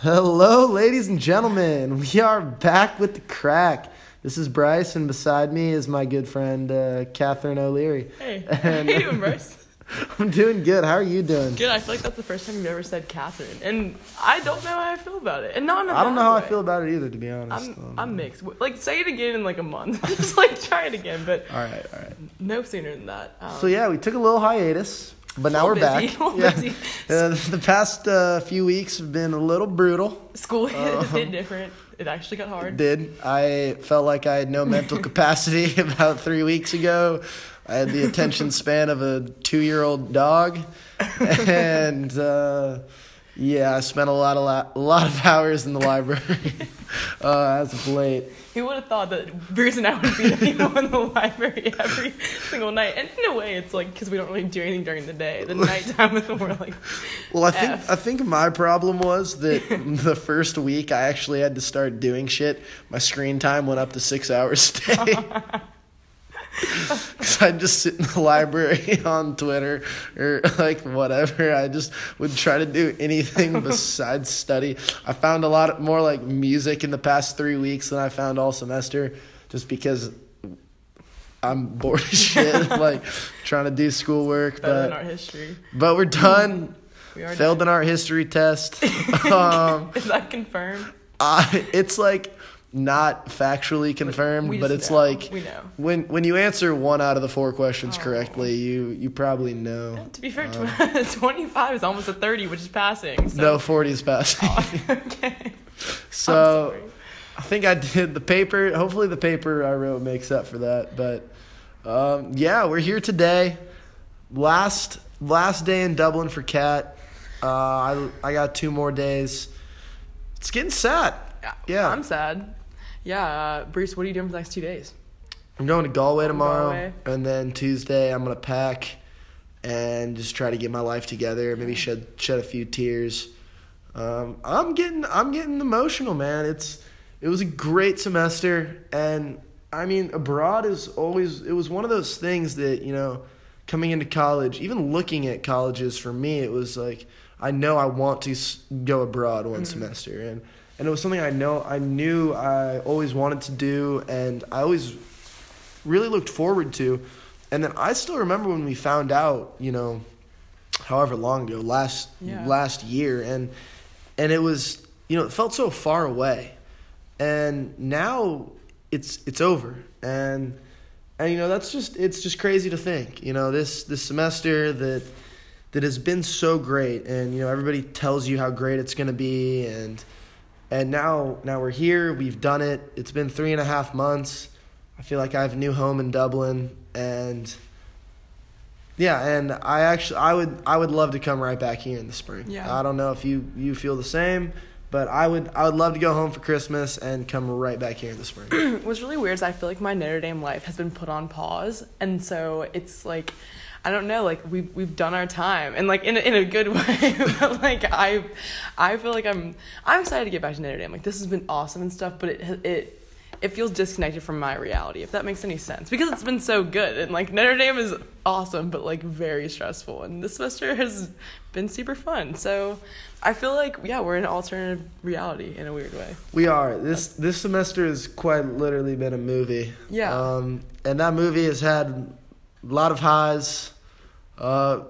Hello, ladies and gentlemen. We are back with the crack. This is Bryce, and beside me is my good friend uh, Catherine O'Leary. Hey, And- how you doing, Bryce? I'm doing good. How are you doing? Good. I feel like that's the first time you've ever said Catherine, and I don't know how I feel about it. And not in a I don't know how I feel about it either, to be honest. I'm Um, I'm mixed. Like say it again in like a month. Just like try it again, but all right, all right. no sooner than that. Um, So yeah, we took a little hiatus, but now we're back. busy, little Yeah. busy. Uh, the past uh, few weeks have been a little brutal. School hit, Um, hit different. It actually got hard. Did I felt like I had no mental capacity about three weeks ago. I had the attention span of a two-year-old dog, and uh, yeah, I spent a lot, of la- a lot of hours in the library uh, as of late. Who would have thought that Bruce and I would be the people in the library every single night? And in a way, it's like because we don't really do anything during the day. The nighttime is we're like, Well, I think F. I think my problem was that the first week I actually had to start doing shit. My screen time went up to six hours a day. Cause I'd just sit in the library on Twitter or like whatever. I just would try to do anything besides study. I found a lot more like music in the past three weeks than I found all semester, just because I'm bored as shit. like trying to do schoolwork, better than but art history. but we're done. We are Failed an art history test. um, Is that confirmed? I, it's like not factually confirmed, We but it's know. like we know. when when you answer one out of the four questions Oh. correctly, you you probably know. To be fair, Uh, tw 25 is almost a 30, which is passing. So. No, forty is passing. okay. so. I think I did the paper. Hopefully, the paper I wrote makes up for that. But um, yeah, we're here today. Last last day in Dublin for Cat. Uh, I I got two more days. It's getting sad. Yeah. I'm sad. Yeah, uh, Bruce, what are you doing for the next two days? I'm going to Galway tomorrow, Galway. and then Tuesday I'm gonna pack and just try to get my life together. Maybe shed shed a few tears. Um, I'm getting I'm getting emotional, man. It's it was a great semester, and I mean abroad is always it was one of those things that you know coming into college, even looking at colleges for me, it was like I know I want to go abroad one semester, and and it was something I know I knew I always wanted to do, and I always really looked forward to. And then I still remember when we found out, you know, however long ago, last Yeah. last year, and and it was, you know, it felt so far away, and now it's it's over, and and you know that's just it's just crazy to think, you know, this this semester that that has been so great, and you know everybody tells you how great it's gonna be, and and now now we're here, we've done it. It's been three and a half months. I feel like I have a new home in Dublin, and yeah, and I actually I would I would love to come right back here in the spring. Yeah. I don't know if you you feel the same, but I would I would love to go home for Christmas and come right back here in the spring. What's really weird is I feel like my Notre Dame life has been put on pause, and so it's like, I don't know, like we've we've done our time, and like in a, in a good way. but like I, I feel like I'm I'm excited to get back to Notre Dame. Like this has been awesome and stuff, but it it. It feels disconnected from my reality, if that makes any sense. Because it's been so good. And like Notre Dame is awesome, but like very stressful. And this semester has been super fun. So I feel like, yeah, we're in an alternative reality in a weird way. we are this this semester has quite literally been a movie. Yeah. Um, and that movie has had a lot of highs, uh,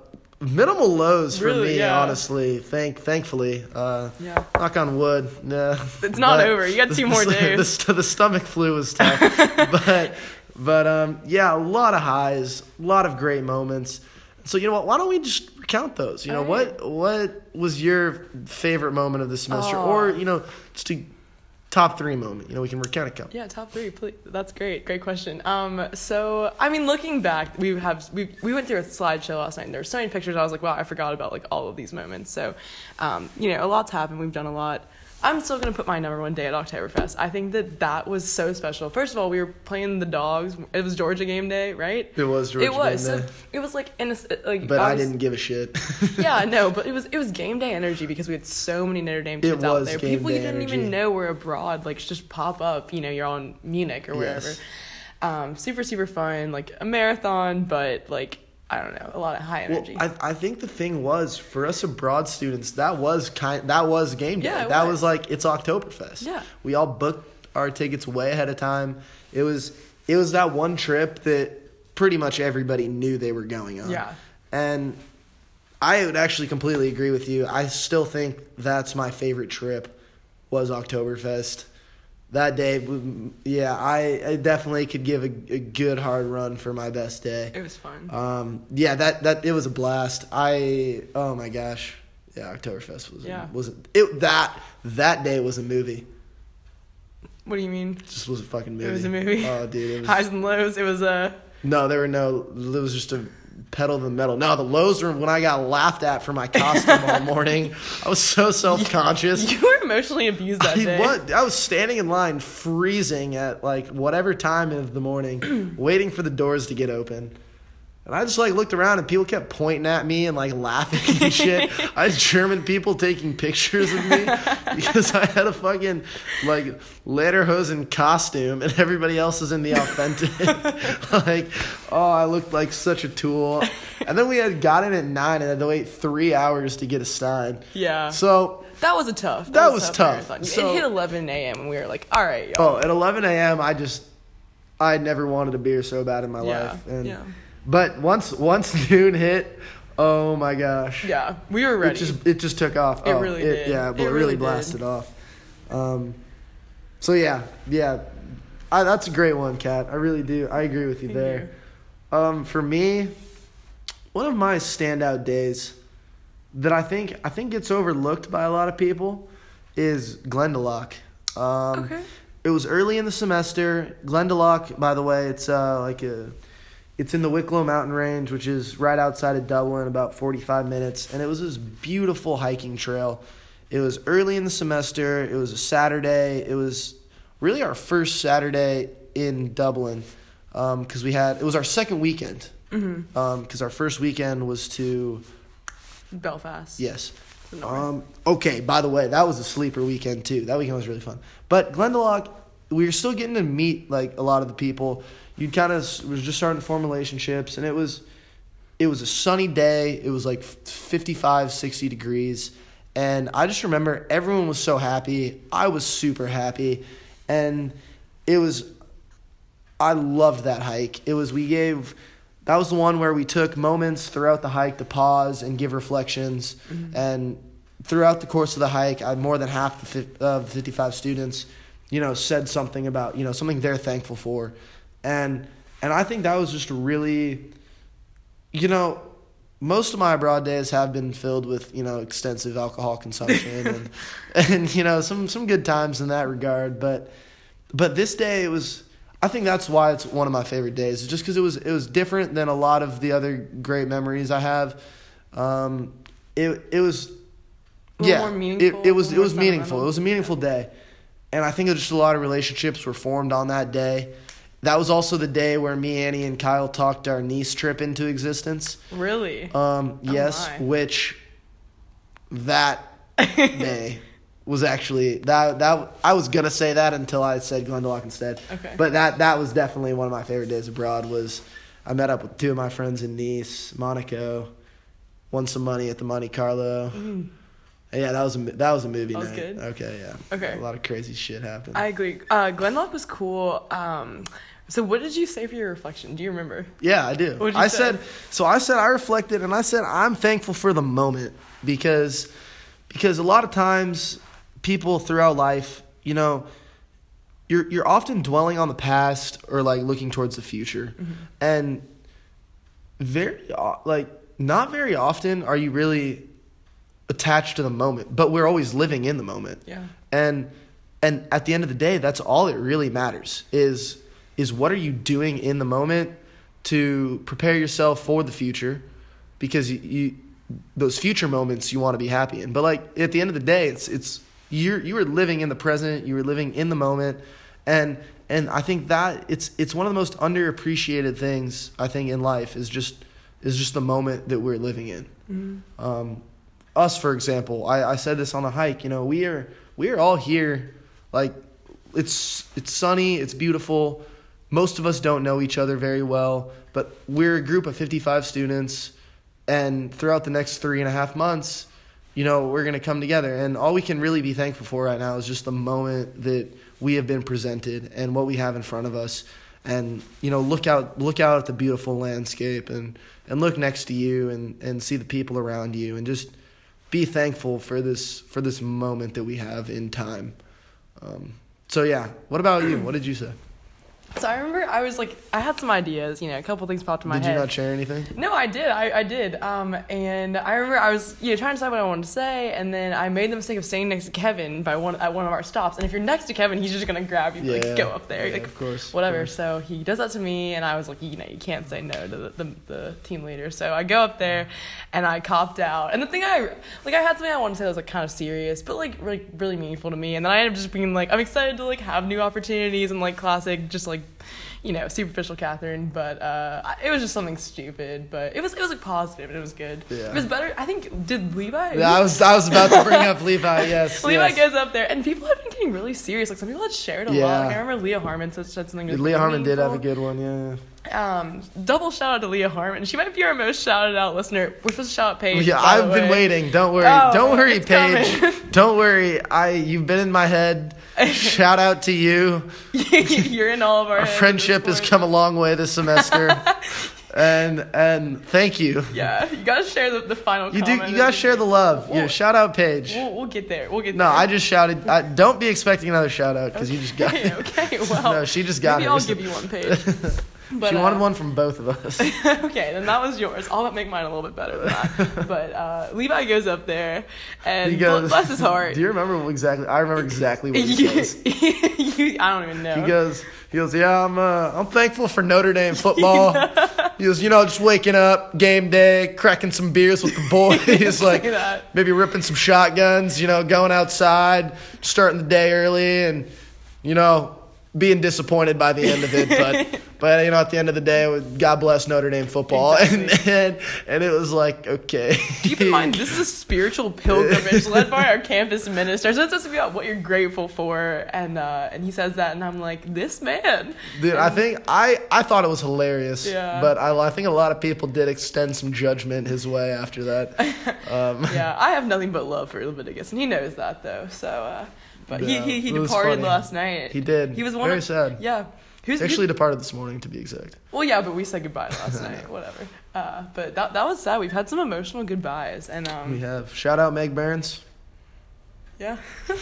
minimal lows for Really, me. yeah. Honestly, thank thankfully. Uh, Yeah. Knock on wood. Nah. It's not But over. You got the- two more the, days. The, the stomach flu was tough, but but um yeah, a lot of highs, a lot of great moments. So you know what? Why don't we just count those? You know All what what was your favorite moment of the semester, Oh. or you know just a top three moment? You know we can recount a couple. Yeah, top three. Please. That's great. Great question. Um, so I mean, looking back, we have we we went through a slideshow last night. and There were so many pictures. I was like, wow, I forgot about like all of these moments. So, um, you know, a lot's happened. We've done a lot. I'm still gonna put my number one day at Oktoberfest. I think that that was so special. First of all, we were playing the dogs. It was Georgia game day, right? It was Georgia it was. game So day. it was like in a s- like. But I was- didn't give a shit. yeah, no, but it was it was game day energy because we had so many Notre Dame kids out there. People you didn't energy. even know were abroad, like just pop up. You know, you're on Munich or wherever. Yes. Um, super super fun, like a marathon, but like I don't know, a lot of high Well, energy. I, I think the thing was for us abroad students that was kind that was game day. Yeah, that was. was like it's Oktoberfest. Yeah. we all booked our tickets way ahead of time. It was it was that one trip that pretty much everybody knew they were going on. Yeah. and I would actually completely agree with you. I still think that's my favorite trip was Oktoberfest. That day, yeah, I, I definitely could give a, a good hard run for my best day. it was fun. Um, yeah, that that it was a blast. I oh my gosh, yeah, Oktoberfest was Yeah. was it that that day was a movie. what do you mean? It just was a fucking movie. It was a movie. Oh, dude, it was Highs and lows. It was a. no, there were no. It was just a pedal to the metal. No, the lows were when I got laughed at for my costume all morning. I was so self conscious. You were emotionally abused that I, day. what? I was standing in line, freezing at like whatever time of the morning, waiting for the doors to get open. And I just like looked around and people kept pointing at me and like laughing and shit. I had German people taking pictures of me because I had a fucking like lederhosen costume and everybody else is in the authentic. like, oh, I looked like such a tool. And then we had got in at nine and had to wait three hours to get a stein. Yeah. So that was a tough. That a was tough. marathon. So- it hit 11 a.m. and we were like, all right, y'all. Oh, at 11 a.m., I just, I never wanted a beer so bad in my Yeah, life. And, yeah. But once once noon hit, oh my gosh. Yeah, we were ready. It just it just took off. It oh, really did. Yeah, It well, it, really really did. blasted off. Um, so yeah, yeah, I, that's a great one, Kat. I really do. I agree with you Thank there. Um, for me, one of my standout days that I think I think gets overlooked by a lot of people is Glendalough. Um, Okay. It was early in the semester. Glendalough, by the way, it's uh, like a, it's in the Wicklow Mountain Range, which is right outside of Dublin, about forty five minutes, and it was this beautiful hiking trail. It was early in the semester. It was a Saturday. It was really our first Saturday in Dublin because we had it was our second weekend Mm-hmm. because our first weekend was to Belfast. yes. Um, okay, by the way, that was a sleeper weekend too. That weekend was really fun. But Glendalough, we were still getting to meet like a lot of the people. You kind of was just starting to form relationships, and it was it was a sunny day. It was like 55, 60 degrees. And I just remember everyone was so happy. I was super happy. And it was, I loved that hike. It was, we gave, that was the one where we took moments throughout the hike to pause and give reflections. Mm-hmm. And throughout the course of the hike, I, more than half the of the 55 students, you know, said something about, you know, something they're thankful for. And, and I think that was just really, you know, most of my abroad days have been filled with you know extensive alcohol consumption and and you know some some good times in that regard. But but this day it was. I think that's why it's one of my favorite days, just because it was it was different than a lot of the other great memories I have. Um, it it was yeah, more it, meaningful, it was it was meaningful. It was a meaningful day, and I think just a lot of relationships were formed on that day. That was also the day where me, Annie, and Kyle talked our Nice trip into existence. Really? Um, yes, my. which that day was actually that that I was gonna say that until I said Glendalough instead. Okay. But that that was definitely one of my favorite days abroad. Was I met up with two of my friends in Nice, Monaco, won some money at the Monte Carlo. Yeah, that was a that was a movie. That was night. good? Okay, yeah. Okay. A lot of crazy shit happened. I agree. Uh, Glendalough was cool. Um, so what did you say for your reflection? Do you remember? Yeah, I do. I say? said so. I said I reflected, and I said I'm thankful for the moment because because a lot of times people throughout life, you know, you're you're often dwelling on the past or like looking towards the future, Mm-hmm. and very like not very often are you really attached to the moment, but we're always living in the moment. Yeah. and and at the end of the day that's all that really matters is is what are you doing in the moment to prepare yourself for the future? Because you, you those future moments you want to be happy in. But like at the end of the day it's it's you're you are living in the present you are living in the moment and and I think that it's it's one of the most underappreciated things I think in life is just is just the moment that we're living in. Um, us for example I, I said this on a hike you know we are we are all here like it's it's sunny it's beautiful most of us don't know each other very well, but we're a group of 55 students, and throughout the next three and a half months, you know, we're to come together. And all we can really be thankful for right now is just the moment that we have been presented and what we have in front of us. And, you know, look out, look out at the beautiful landscape and, and look next to you and, and see the people around you and just be thankful for this, for this moment that we have in time. Um, so yeah, what about you? What did you say? So I remember I was like, I had some ideas, you know, a couple things popped in my Did head. you not share anything? No, I did. I, I did. Um, and I remember I was you know trying to decide what I wanted to say, and then I made the mistake of staying next to Kevin by one at one of our stops. And if you're next to Kevin, he's just gonna grab you, Yeah. like go up there, Yeah, like of course, of whatever. course. So he does that to me, and I was like, you know, you can't say no to the, the, the team leader. So I go up there, and I copped out. And the thing I like, I had something I wanted to say that was like kind of serious, but like really really meaningful to me. And then I ended up just being like, I'm excited to like have new opportunities and like classic, just like you know, superficial Catherine, but uh, it was just something stupid. But it was it was like positive and it was good. Yeah. It was better. I think did Levi? Yeah, I was I was about to bring up Levi. Yes, Levi yes. goes up there, and people have been getting really serious. Like some people had shared a lot. Like I remember Leah Harmon said, said something. really Leah Harmon did have a good one. Yeah. Um, double shout out to Leah Harmon. She might be our most shouted out listener. We're supposed to shout out Paige. Yeah, I've been waiting. Don't worry. Oh, Don't worry, Paige. Don't worry. I you've been in my head. Shout out to you. You're in all of our. Our friendship has come a long way this semester. and and thank you. Yeah, you gotta share the, the final. You do you guys share the love. Yeah, Well- shout out Paige. We'll, we'll get there. We'll get No, there. I just shouted. I, don't be expecting another shout out because you just got Okay, it. okay, well. No, she just got maybe hers. I'll give you one Paige. But, she uh, wanted one from both of us. okay, then that was yours. I'll make mine a little bit better than that. but uh, Levi goes up there and He goes. bless his heart. Do you remember exactly? I remember exactly what he says. you- I don't even know. He goes, he goes, yeah, I'm, uh, I'm thankful for Notre Dame football. He goes, you know, just waking up, game day, cracking some beers with the boys, like that. maybe ripping some shotguns, you know, going outside, starting the day early, and you know, being disappointed by the end of it, but. But you know, at the end of the day, God bless Notre Dame football, Exactly. and, and and it was like okay. Keep in mind, this is a spiritual pilgrimage led by our campus minister. So it's supposed to be about what you're grateful for, and uh, and he says that, and I'm like, this man. Dude, I think I, I thought it was hilarious, Yeah. but I, I think a lot of people did extend some judgment his way after that. Um, Yeah, I have nothing but love for Leviticus, and he knows that though. So, uh, but Yeah, he he, he departed funny. last night. He did. He was one Very of sad. Yeah. He actually departed this morning, to be exact. Well, yeah, but we said goodbye last night. Whatever. Uh, but that that was sad. We've had some emotional goodbyes, and um, We have shout out Meg Barons, yeah.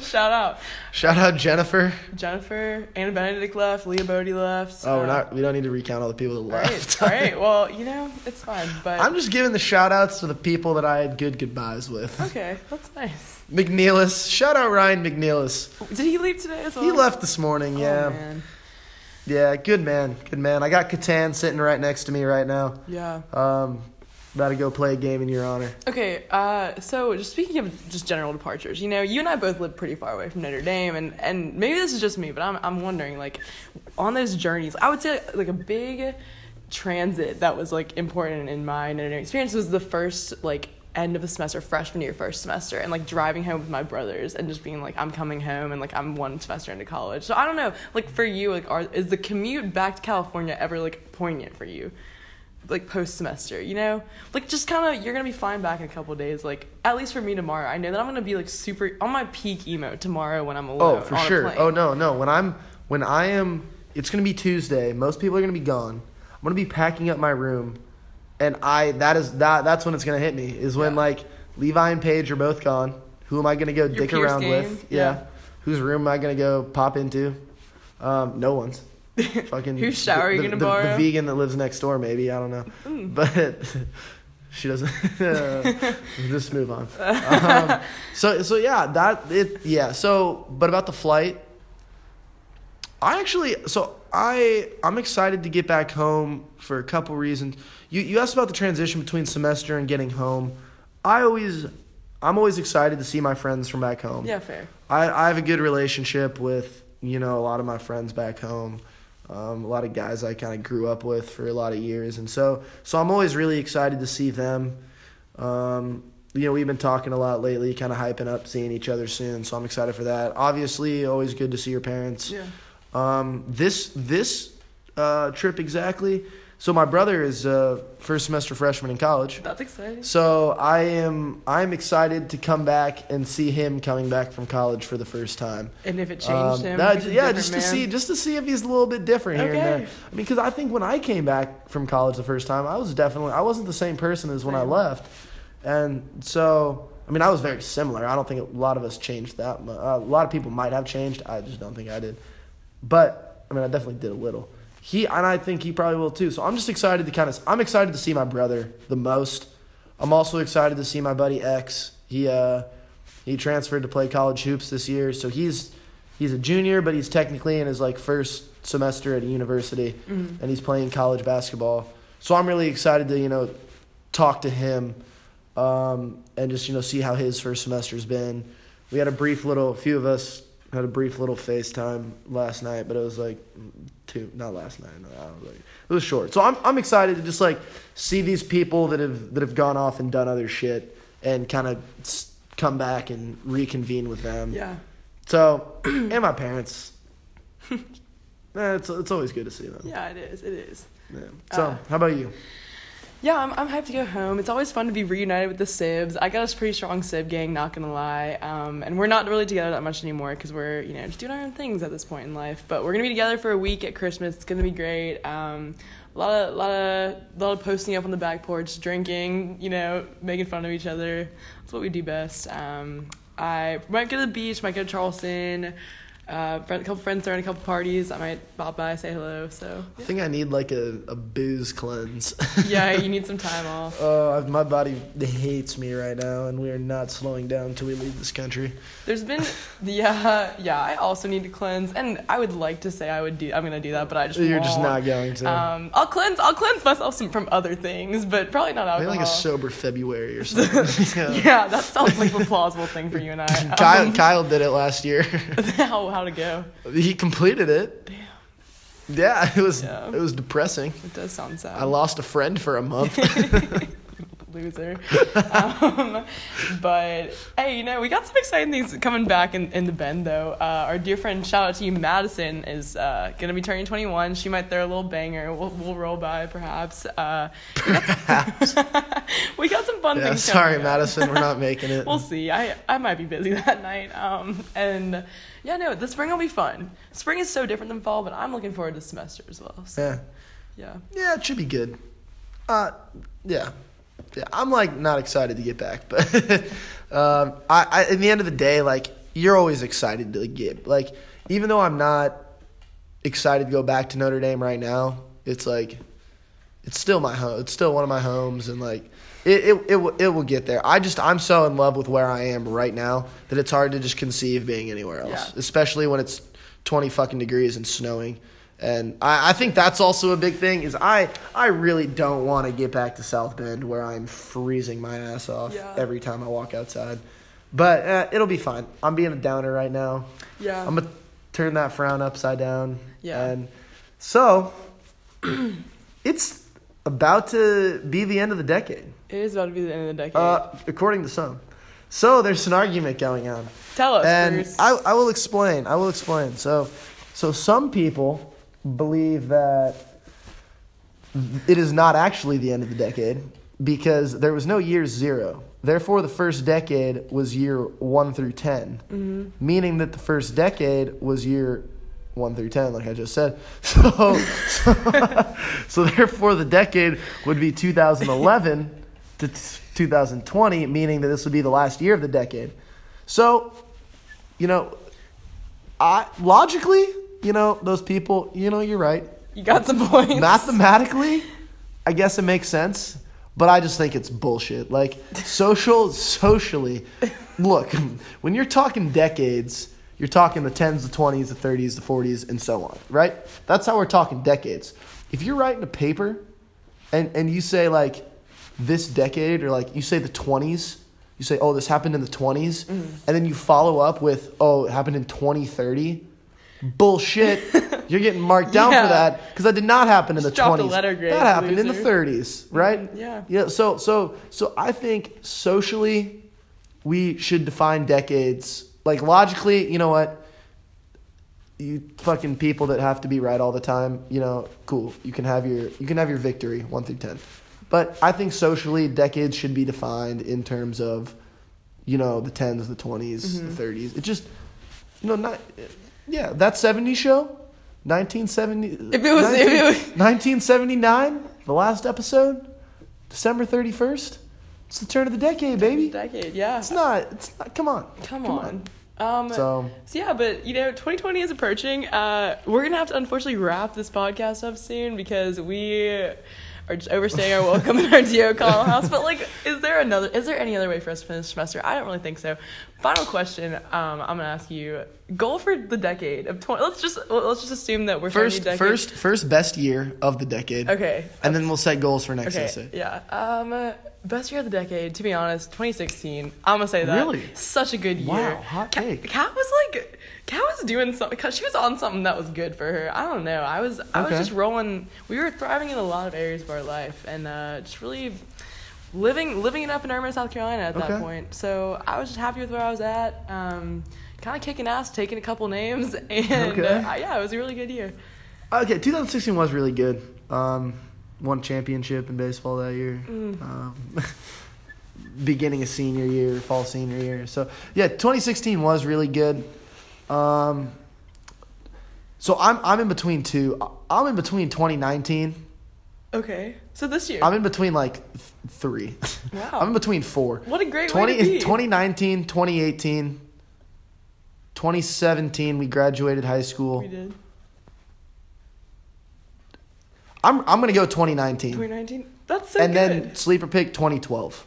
Shout out shout out Jennifer. Jennifer, Anna Benedict left, Leah Bodie left. Oh, we're uh, not. We don't need to recount all the people that All left. right, all right. Well, you know, it's fine. But I'm just giving the shout outs to the people that I had good goodbyes with. okay. That's nice. McNeilis, shout out Ryan McNeilis. Did he leave today as well? He left this morning. Oh, Yeah, man. yeah, good man, good man. I got Catan sitting right next to me right now. Yeah. Um, about to go play a game in your honor. Okay, uh, so just speaking of just general departures, you know, you and I both live pretty far away from Notre Dame, and, and maybe this is just me, but I'm, I'm wondering, like, on those journeys, I would say, like, a big transit that was, like, important in my Notre Dame experience was the first, like, end of the semester, freshman year, first semester, and, like, driving home with my brothers and just being like, I'm coming home, and, like, I'm one semester into college. So I don't know, like, for you, like, are, is the commute back to California ever, like, poignant for you? Like post semester, you know? Like just kind of you're going to be flying back in a couple days like at least for me tomorrow. I know that I'm going to be like super on my peak emo tomorrow when I'm alone Oh, for sure. Oh no, no. When I'm when I am, it's gonna be Tuesday. Most people are gonna be gone. I'm gonna be packing up my room, and I that is that that's when it's gonna hit me. Is when Yeah. like Levi and Paige are both gone. Who am I gonna go Your dick around game? with? Yeah. Whose room am I gonna go pop into? Um, no one's. Fucking. Whose shower you the- gonna the- borrow? The vegan that lives next door, maybe. I don't know. But she doesn't. just move on. Um, so so yeah, that it yeah. So but about the flight, I actually so I I'm excited to get back home for a couple reasons. You you asked about the transition between semester and getting home. I always I'm always excited to see my friends from back home. Yeah, fair. I, I have a good relationship with you know a lot of my friends back home, um, a lot of guys I kind of grew up with for a lot of years, and so so I'm always really excited to see them. Um, you know, we've been talking a lot lately, kind of hyping up seeing each other soon, so I'm excited for that. Obviously, always good to see your parents. Yeah. Um, this this uh, trip exactly. So my brother is a first semester freshman in college. That's exciting. So I am I'm excited to come back and see him coming back from college for the first time. And if it changed Um, him, that- yeah, just to man. see just to see if he's a little bit different here and there. I mean, because I think when I came back from college the first time, I was definitely I wasn't the same person as when I left, and so I mean I was very similar. I don't think a lot of us changed that much. Uh, a lot of people might have changed. I just don't think I did, but I mean I definitely did a little. He and I think he probably will too. So I'm just excited to kind of I'm excited to see my brother the most. I'm also excited to see my buddy X. He uh he transferred to play college hoops this year, so he's he's a junior, but he's technically in his like first semester at a university, Mhm. and he's playing college basketball. So I'm really excited to you know talk to him, um, and just you know see how his first semester's been. We had a brief little, few of us had a brief little FaceTime last night, but it was like two, not last night. No, I don't know, like, it was short. So I'm I'm excited to just like see these people that have that have gone off and done other shit and kind of come back and reconvene with them. Yeah. So, and my parents. Eh, it's it's always good to see them. Yeah, it is. It is. Yeah. So, Uh, how about you? Yeah, I'm, I'm hyped to go home. It's always fun to be reunited with the Sibs. I got a pretty strong Sib gang, not gonna lie. Um, and we're not really together that much anymore because we're, you know, just doing our own things at this point in life. But we're gonna be together for a week at Christmas. It's gonna be great. Um, a lot of, lot of, lot of posting up on the back porch, drinking, you know, making fun of each other. That's what we do best. Um, I might go to the beach, might go to Charleston. Uh, friend, a couple friends throwing a couple parties. I might pop by, say hello. So I think I need like a, a booze cleanse. yeah, you need some time off. Oh, my body hates me right now, and we are not slowing down until we leave this country. There's been, yeah, yeah. I also need to cleanse, and I would like to say I would do. I'm gonna do that, but I just You're just won't. not going to. Um, I'll cleanse. I'll cleanse myself some, from other things, but probably not Maybe alcohol. like a sober February or something. yeah. yeah, that sounds like a plausible thing for you and I. Kyle, Um, Kyle did it last year. how how to go? he completed it. Damn, Yeah, it was Yeah. it was depressing. it does sound sad. I lost a friend for a month. loser. um, but hey, you know, we got some exciting things coming back in, in the bend though. Uh, our dear friend, shout out to you, Madison, is uh, gonna be turning 21. She might throw a little banger. We'll, we'll roll by perhaps. Uh, we got some fun yeah, things. sorry. Madison, we're not making it. We'll see. I I might be busy that night. Um, and yeah, no, the spring will be fun. Spring is so different than fall, but I'm looking forward to semester as well. So, yeah, yeah. yeah, it should be good. Uh, yeah, yeah. I'm like not excited to get back, but um, I, I, in the end of the day, like you're always excited to get. Like even though I'm not excited to go back to Notre Dame right now, it's like it's still my home. It's still one of my homes, and like it, it, it, will, it will get there. I just I'm so in love with where I am right now that it's hard to just conceive being anywhere else, Yeah. especially when it's 20 fucking degrees and snowing. And I, I think that's also a big thing. Is I I really don't want to get back to South Bend where I'm freezing my ass off Yeah. every time I walk outside. But uh, it'll be fine. I'm being a downer right now. Yeah. I'm gonna turn that frown upside down. Yeah. And so it's about to be the end of the decade, it is about to be the end of the decade. uh, according to some. So there's an argument going on, Tell us, and Bruce. I, I will explain. I will explain. So, so some people believe that it is not actually the end of the decade because there was no year zero. Therefore, the first decade was year one through 10 Mm-hmm. meaning that the first decade was year one through ten, like I just said. So, so, so therefore, the decade would be 2011 to 2020, meaning that this would be the last year of the decade. So, you know, I logically, you know, those people, you know, you're right. you got some points. Mathematically, I guess it makes sense, but I just think it's bullshit. Like social, socially, look, when you're talking decades, you're talking the tens, the twenties, the thirties, the forties, and so on, right? That's how we're talking decades. If you're writing a paper, and and you say like this decade, or like you say the twenties, you say, oh, this happened in the 20s, Mm-hmm. and then you follow up with, oh, it happened in 2030. Bullshit. You're getting marked down Yeah. for that because that did not happen in Just the dropped a 20s. letter grade, that happened in the 30s, right? yeah. Yeah. So so so I think socially, we should define decades like logically. You know what? you fucking people that have to be right all the time, you know, cool. You can have your you can have your victory one through ten, but I think socially decades should be defined in terms of, you know, the tens, the 20s Mm-hmm. the thirties. It just, you know, not yeah that '70s show, nineteen seventy. If it was- if it was- 1979, the last episode, December thirty first. It's the turn of the decade, baby. Decade, yeah. It's not. It's not. Come on. Come, on. Um, so, So yeah, but you know, 2020 is approaching. Uh, we're gonna have to unfortunately wrap this podcast up soon because we are just overstaying our welcome in our DO call house. But like, is there another? Is there any other way for us to finish the semester? I don't really think so. Final question. Um, I'm gonna ask you. Goal for the decade of 20. Let's just let's just assume that we're first, decade. first, first best year of the decade. Okay. And then we'll set goals for next Okay. essay. Yeah. Um, best year of the decade. To be honest, 2016. I'm gonna say that. Really? Such a good year. Wow, hot Kat, take. Kat was like, Kat was doing something. Cause she was on something that was good for her. I don't know. I was, I was just rolling. We were thriving in a lot of areas of our life, and uh, just really living, living it up in Irmo, South Carolina at that Okay. point. So I was just happy with where I was at. Um, kind of kicking ass, taking a couple names, and Okay. uh, yeah, it was a really good year. Okay, 2016 was really good. Um, won championship in baseball that year. Mm. Um, beginning of senior year, fall senior year. So yeah, 2016 was really good. Um, so I'm I'm in between two. I'm in between 2019. Okay. So this year. I'm in between like th- three. Wow. I'm in between four. what a great 20, way to be. 2019, 2018, 2017, we graduated high school. We did. I'm, I'm going to go 2019. 2019. That's so and good. then sleeper pick 2012.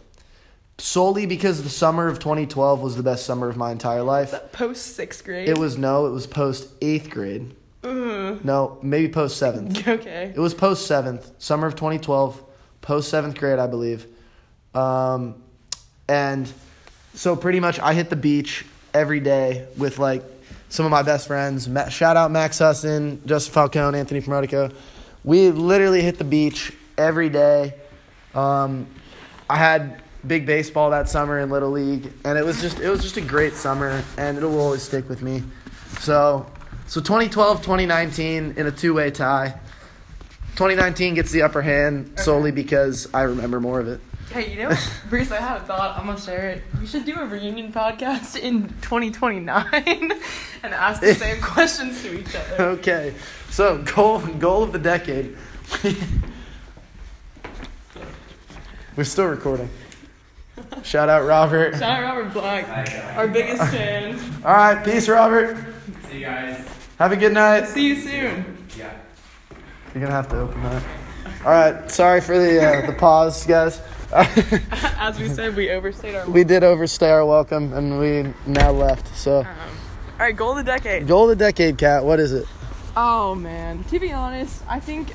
Solely because the summer of 2012 was the best summer of my entire life. post sixth grade. It was no, it was post eighth grade. Mm, No, maybe post seventh. okay. It was post seventh, summer of 2012, post seventh grade, I believe. Um, and so pretty much I hit the beach every day with like some of my best friends. Shout out Max Husson, Justin Falcone, Anthony Promotico. We literally hit the beach every day. Um, I had big baseball that summer in little league, and it was just it was just a great summer, and it'll always stick with me. So, so 2012, 2019 in a two way tie. 2019 gets the upper hand solely because I remember more of it. Hey, you know. Bruce, I had a thought. I'm gonna share it. We should do a reunion podcast in 2029 and ask the same questions to each other. Okay, so goal goal of the decade. We're still recording. Shout out Robert. Shout out Robert Black, our biggest fan. All right, peace, Robert. See you guys. Have a good night. See you soon. Yeah. You're gonna have to open that. All right, sorry for the uh, the pause, guys. As we said, we overstayed our. we did overstay our welcome, and we now left. So, Um, all right, goal of the decade. goal of the decade, cat. What is it? Oh man, to be honest, I think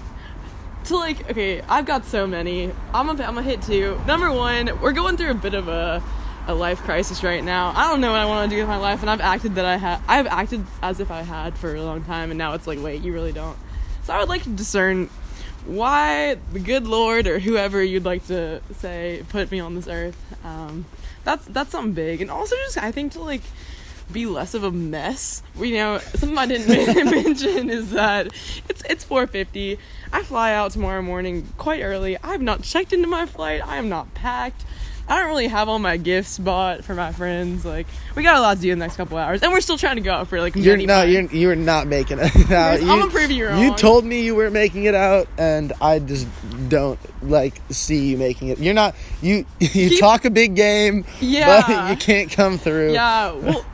to like okay, I've got so many. I'm gonna I'm gonna hit two. Number one, we're going through a bit of a a life crisis right now. I don't know what I want to do with my life, and I've acted that I had. I've acted as if I had for a long time, and now it's like, wait, you really don't. So I would like to discern why the good Lord or whoever you'd like to say put me on this earth. Um, that's that's something big, and also just I think to like be less of a mess. You know, something I didn't mention is that it's it's 4:50. I fly out tomorrow morning quite early. I have not checked into my flight. I am not packed. I don't really have all my gifts bought for my friends. Like we got a lot to do in the next couple hours, and we're still trying to go out for like. You're many no, pints. you're you're not making it out. I'm gonna prove you You told me you were making it out, and I just don't like see you making it. You're not. You you Keep- talk a big game, Yeah. but you can't come through. Yeah, we'll,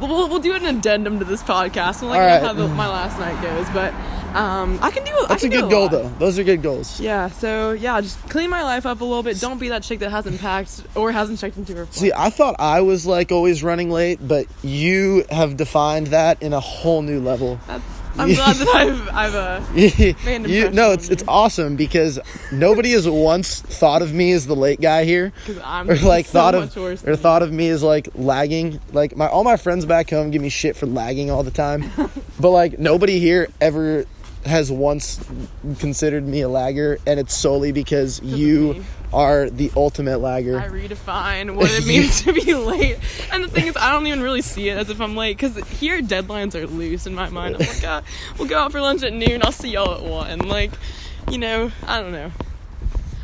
we'll we'll do an addendum to this podcast. We'll you know right. how the, my last night goes, but um, I can do. That's a can do good goal, lot. though. Those are good goals. Yeah, so yeah, just clean my life up a little bit. Don't be that chick that hasn't packed or hasn't checked into her. See, I thought I was like always running late, but you have defined that in a whole new level. That's, I'm glad that I've I've uh, you, an you- no, it's it's awesome because nobody has once thought of me as the late guy here. or like so thought of or than thought of me as like lagging. Like my all my friends back home give me shit for lagging all the time, but like nobody here ever has once considered me a lagger, and it's solely because you are the ultimate lagger. I redefine what it means to be late. And the thing is, I don't even really see it as if I'm late because here deadlines are loose in my mind. I'm like, ah, we'll go out for lunch at noon. I'll see y'all at one. Like, you know, I don't know.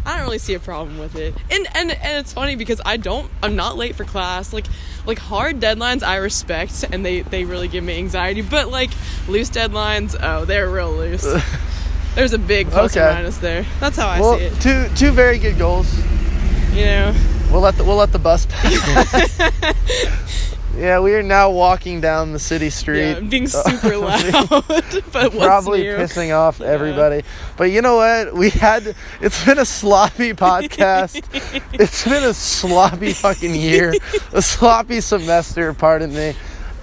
I don't really see a problem with it. And and and it's funny because I don't I'm not late for class. Like like hard deadlines I respect and they they really give me anxiety, but like loose deadlines, oh, they're real loose. There's a big plus Okay. minus there. That's how I well, see it. two two very good goals. You know. We'll let the we'll let the bus pass. yeah, we are now walking down the city street. Yeah, being super loud. but what's probably new? pissing off everybody. But you know what? We had it's been a sloppy podcast. it's been a sloppy fucking year. A sloppy semester, pardon me.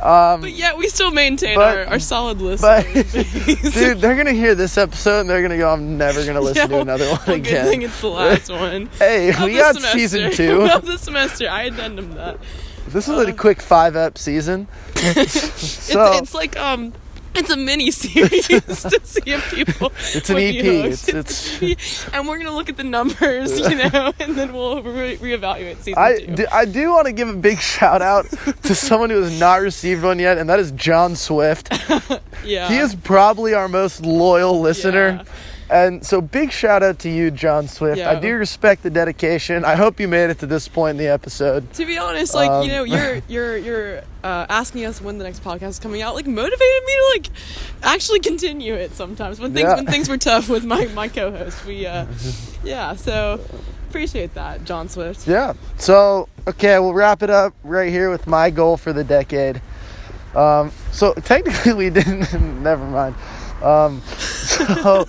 Um But yet we still maintain But- our, our solid base. dude, they're gonna hear this episode and they're gonna go, I'm never gonna listen to another one well, again. Good thing it's the last one. Hey, Of we got semester. season two. of the semester. I addendum that. This is a quick five ep season. It's, so it's like um, it's a mini series to see if people. It's an EP. It's- an EP. and we're gonna look at the numbers, you know, and then we'll re- reevaluate season I two. do, I do want to give a big shout out to someone who has not received one yet, and that is John Swift. yeah, He is probably our most loyal listener. Yeah. And so, big shout out to you, John Swift. Yeah. I do respect the dedication. I hope you made it to this point in the episode. To be honest, like Um, you know, you're you're you're uh, asking us when the next podcast is coming out, like motivated me to like actually continue it. Sometimes when things Yeah. when things were tough with my my co-host, we uh, yeah. So appreciate that, John Swift. Yeah. So, okay, we'll wrap it up right here with my goal for the decade. Um, so, technically, we didn't. never mind. Um, so,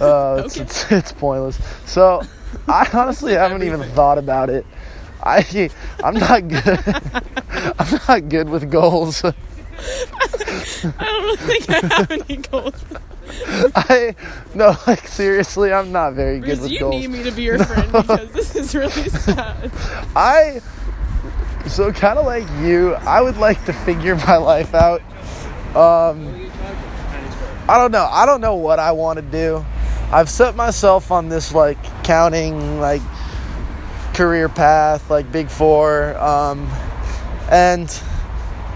uh, it's, Okay. it's, it's pointless. So, I honestly haven't even thought about it. I, I'm not good. I'm not good with goals. I don't really think I have any goals. I no, like seriously, I'm not very good Because with you goals. need me to be your friend because this is really sad. I so kind of like you, I would like to figure my life out. Um I don't know. I don't know what I want to do. I've set myself on this like counting like career path, like big 4 um and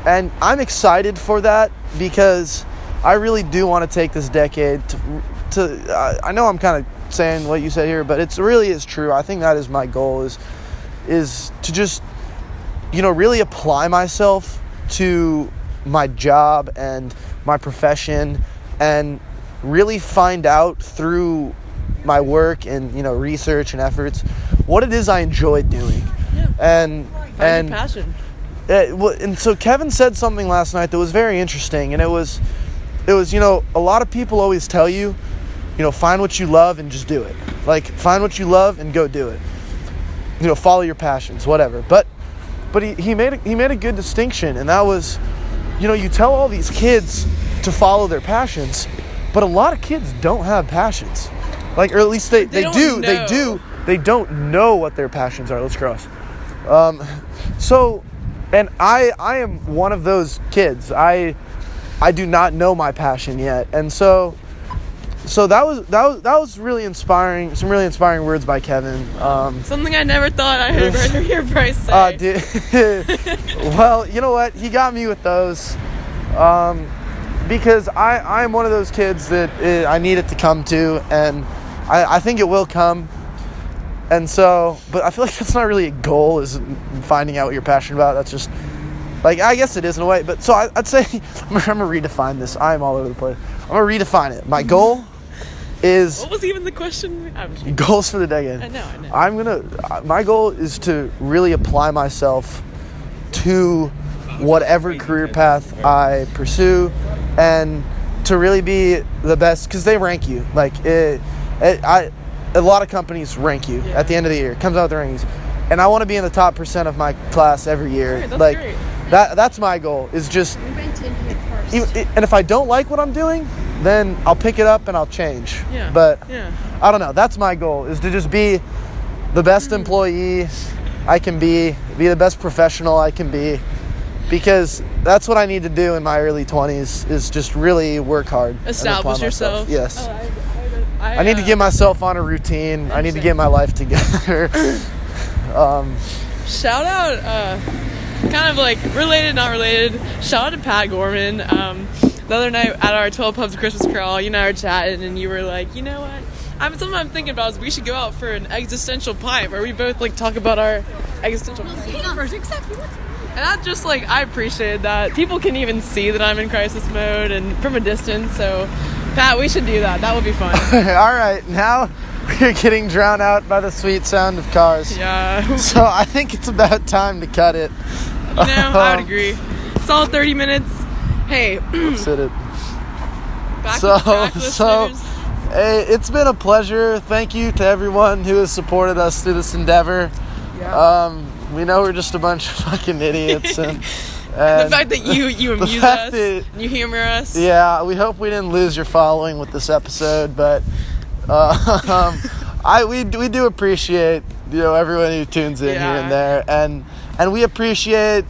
and I'm excited for that because I really do want to take this decade to to I know I'm kind of saying what you said here, but it's really is true. I think that is my goal is is to just you know really apply myself to my job and my profession and really find out through my work and you know research and efforts what it is I enjoy doing Yeah. and Find and passion. uh, well, and so Kevin said something last night that was very interesting, and it was, it was you know a lot of people always tell you, you know, find what you love and just do it. Like find what you love and go do it. You know, follow your passions, whatever. But, but he, he made a, he made a good distinction, and that was, you know, you tell all these kids to follow their passions, but a lot of kids don't have passions, like or at least they They they, do they do they don't know what their passions are. Let's cross. Um, so, and I I am one of those kids. I I do not know my passion yet, and so so that was that was that was really inspiring. Some really inspiring words by Kevin. Um, Something I never thought I would ever hear Bryce say. uh, did, well, you know what? He got me with those. Um, because I, I'm one of those kids that uh, I need it to come to, and I, I think it will come. And so, but I feel like that's not really a goal, is finding out what you're passionate about. That's just, like, I guess it is in a way. But so I, I'd say, I'm gonna, I'm gonna redefine this. I'm all over the place. I'm gonna redefine it. My goal is what was even the question? I'm goals for the decade. I know, I know. I'm gonna. uh, My goal is to really apply myself to whatever career path I pursue, and to really be the best because they rank you. Like it, it, I, a lot of companies rank you Yeah. at the end of the year. It comes out with the rankings, and I want to be in the top percent of my class every year. Alright, that's like great. that. That's my goal. Is just. We went in here first. even- And if I don't like what I'm doing, then I'll pick it up and I'll change. Yeah. But yeah. I don't know. That's my goal is to just be the best hmm. employee I can be, be the best professional I can be, because that's what I need to do in my early 20s is just really work hard. and apply Establish myself. yourself. Yes. Oh, I, I, I need to uh, get myself on a routine. I need to get my life together. um, Shout out, uh, kind of like related, not related. Shout out to Pat Gorman. Um, the other night at our 12 Pubs Christmas crawl, you and I were chatting, and you were like, you know what? I'm something I'm thinking about is we should go out for an existential pint where we both like talk about our existential. And I just like I appreciated that. People can even see that I'm in crisis mode and from a distance. So, Pat, we should do that. That would be fun. all right, now we're getting drowned out by the sweet sound of cars. Yeah. So I think it's about time to cut it. You know, I would agree. Solid 30 minutes. Hey, Let's hit it. back So- to track so-. Hey, it's been a pleasure. Thank you to everyone who has supported us through this endeavor. Yeah. Um, we know we're just a bunch of fucking idiots, and, the fact that you you amuse us, that- you humor us. yeah, we hope we didn't lose your following with this episode, but uh, um, I we we do appreciate you know everyone who tunes in here and there, and and we appreciate.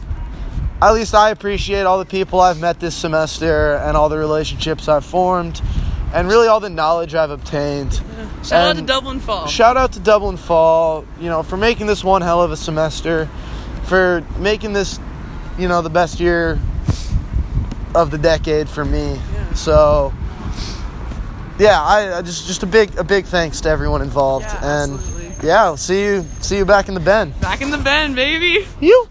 At least I appreciate all the people I've met this semester and all the relationships I've formed, and really all the knowledge I've obtained. Shout out to Dublin Fall. Shout out to Dublin Fall, you know, for making this one hell of a semester, for making this, you know, the best year of the decade for me. Yeah. So, yeah, I, I just just a big a big thanks to everyone involved, Yeah, and absolutely. yeah, I'll see you see you back in the bend. Back in the bend, baby. You.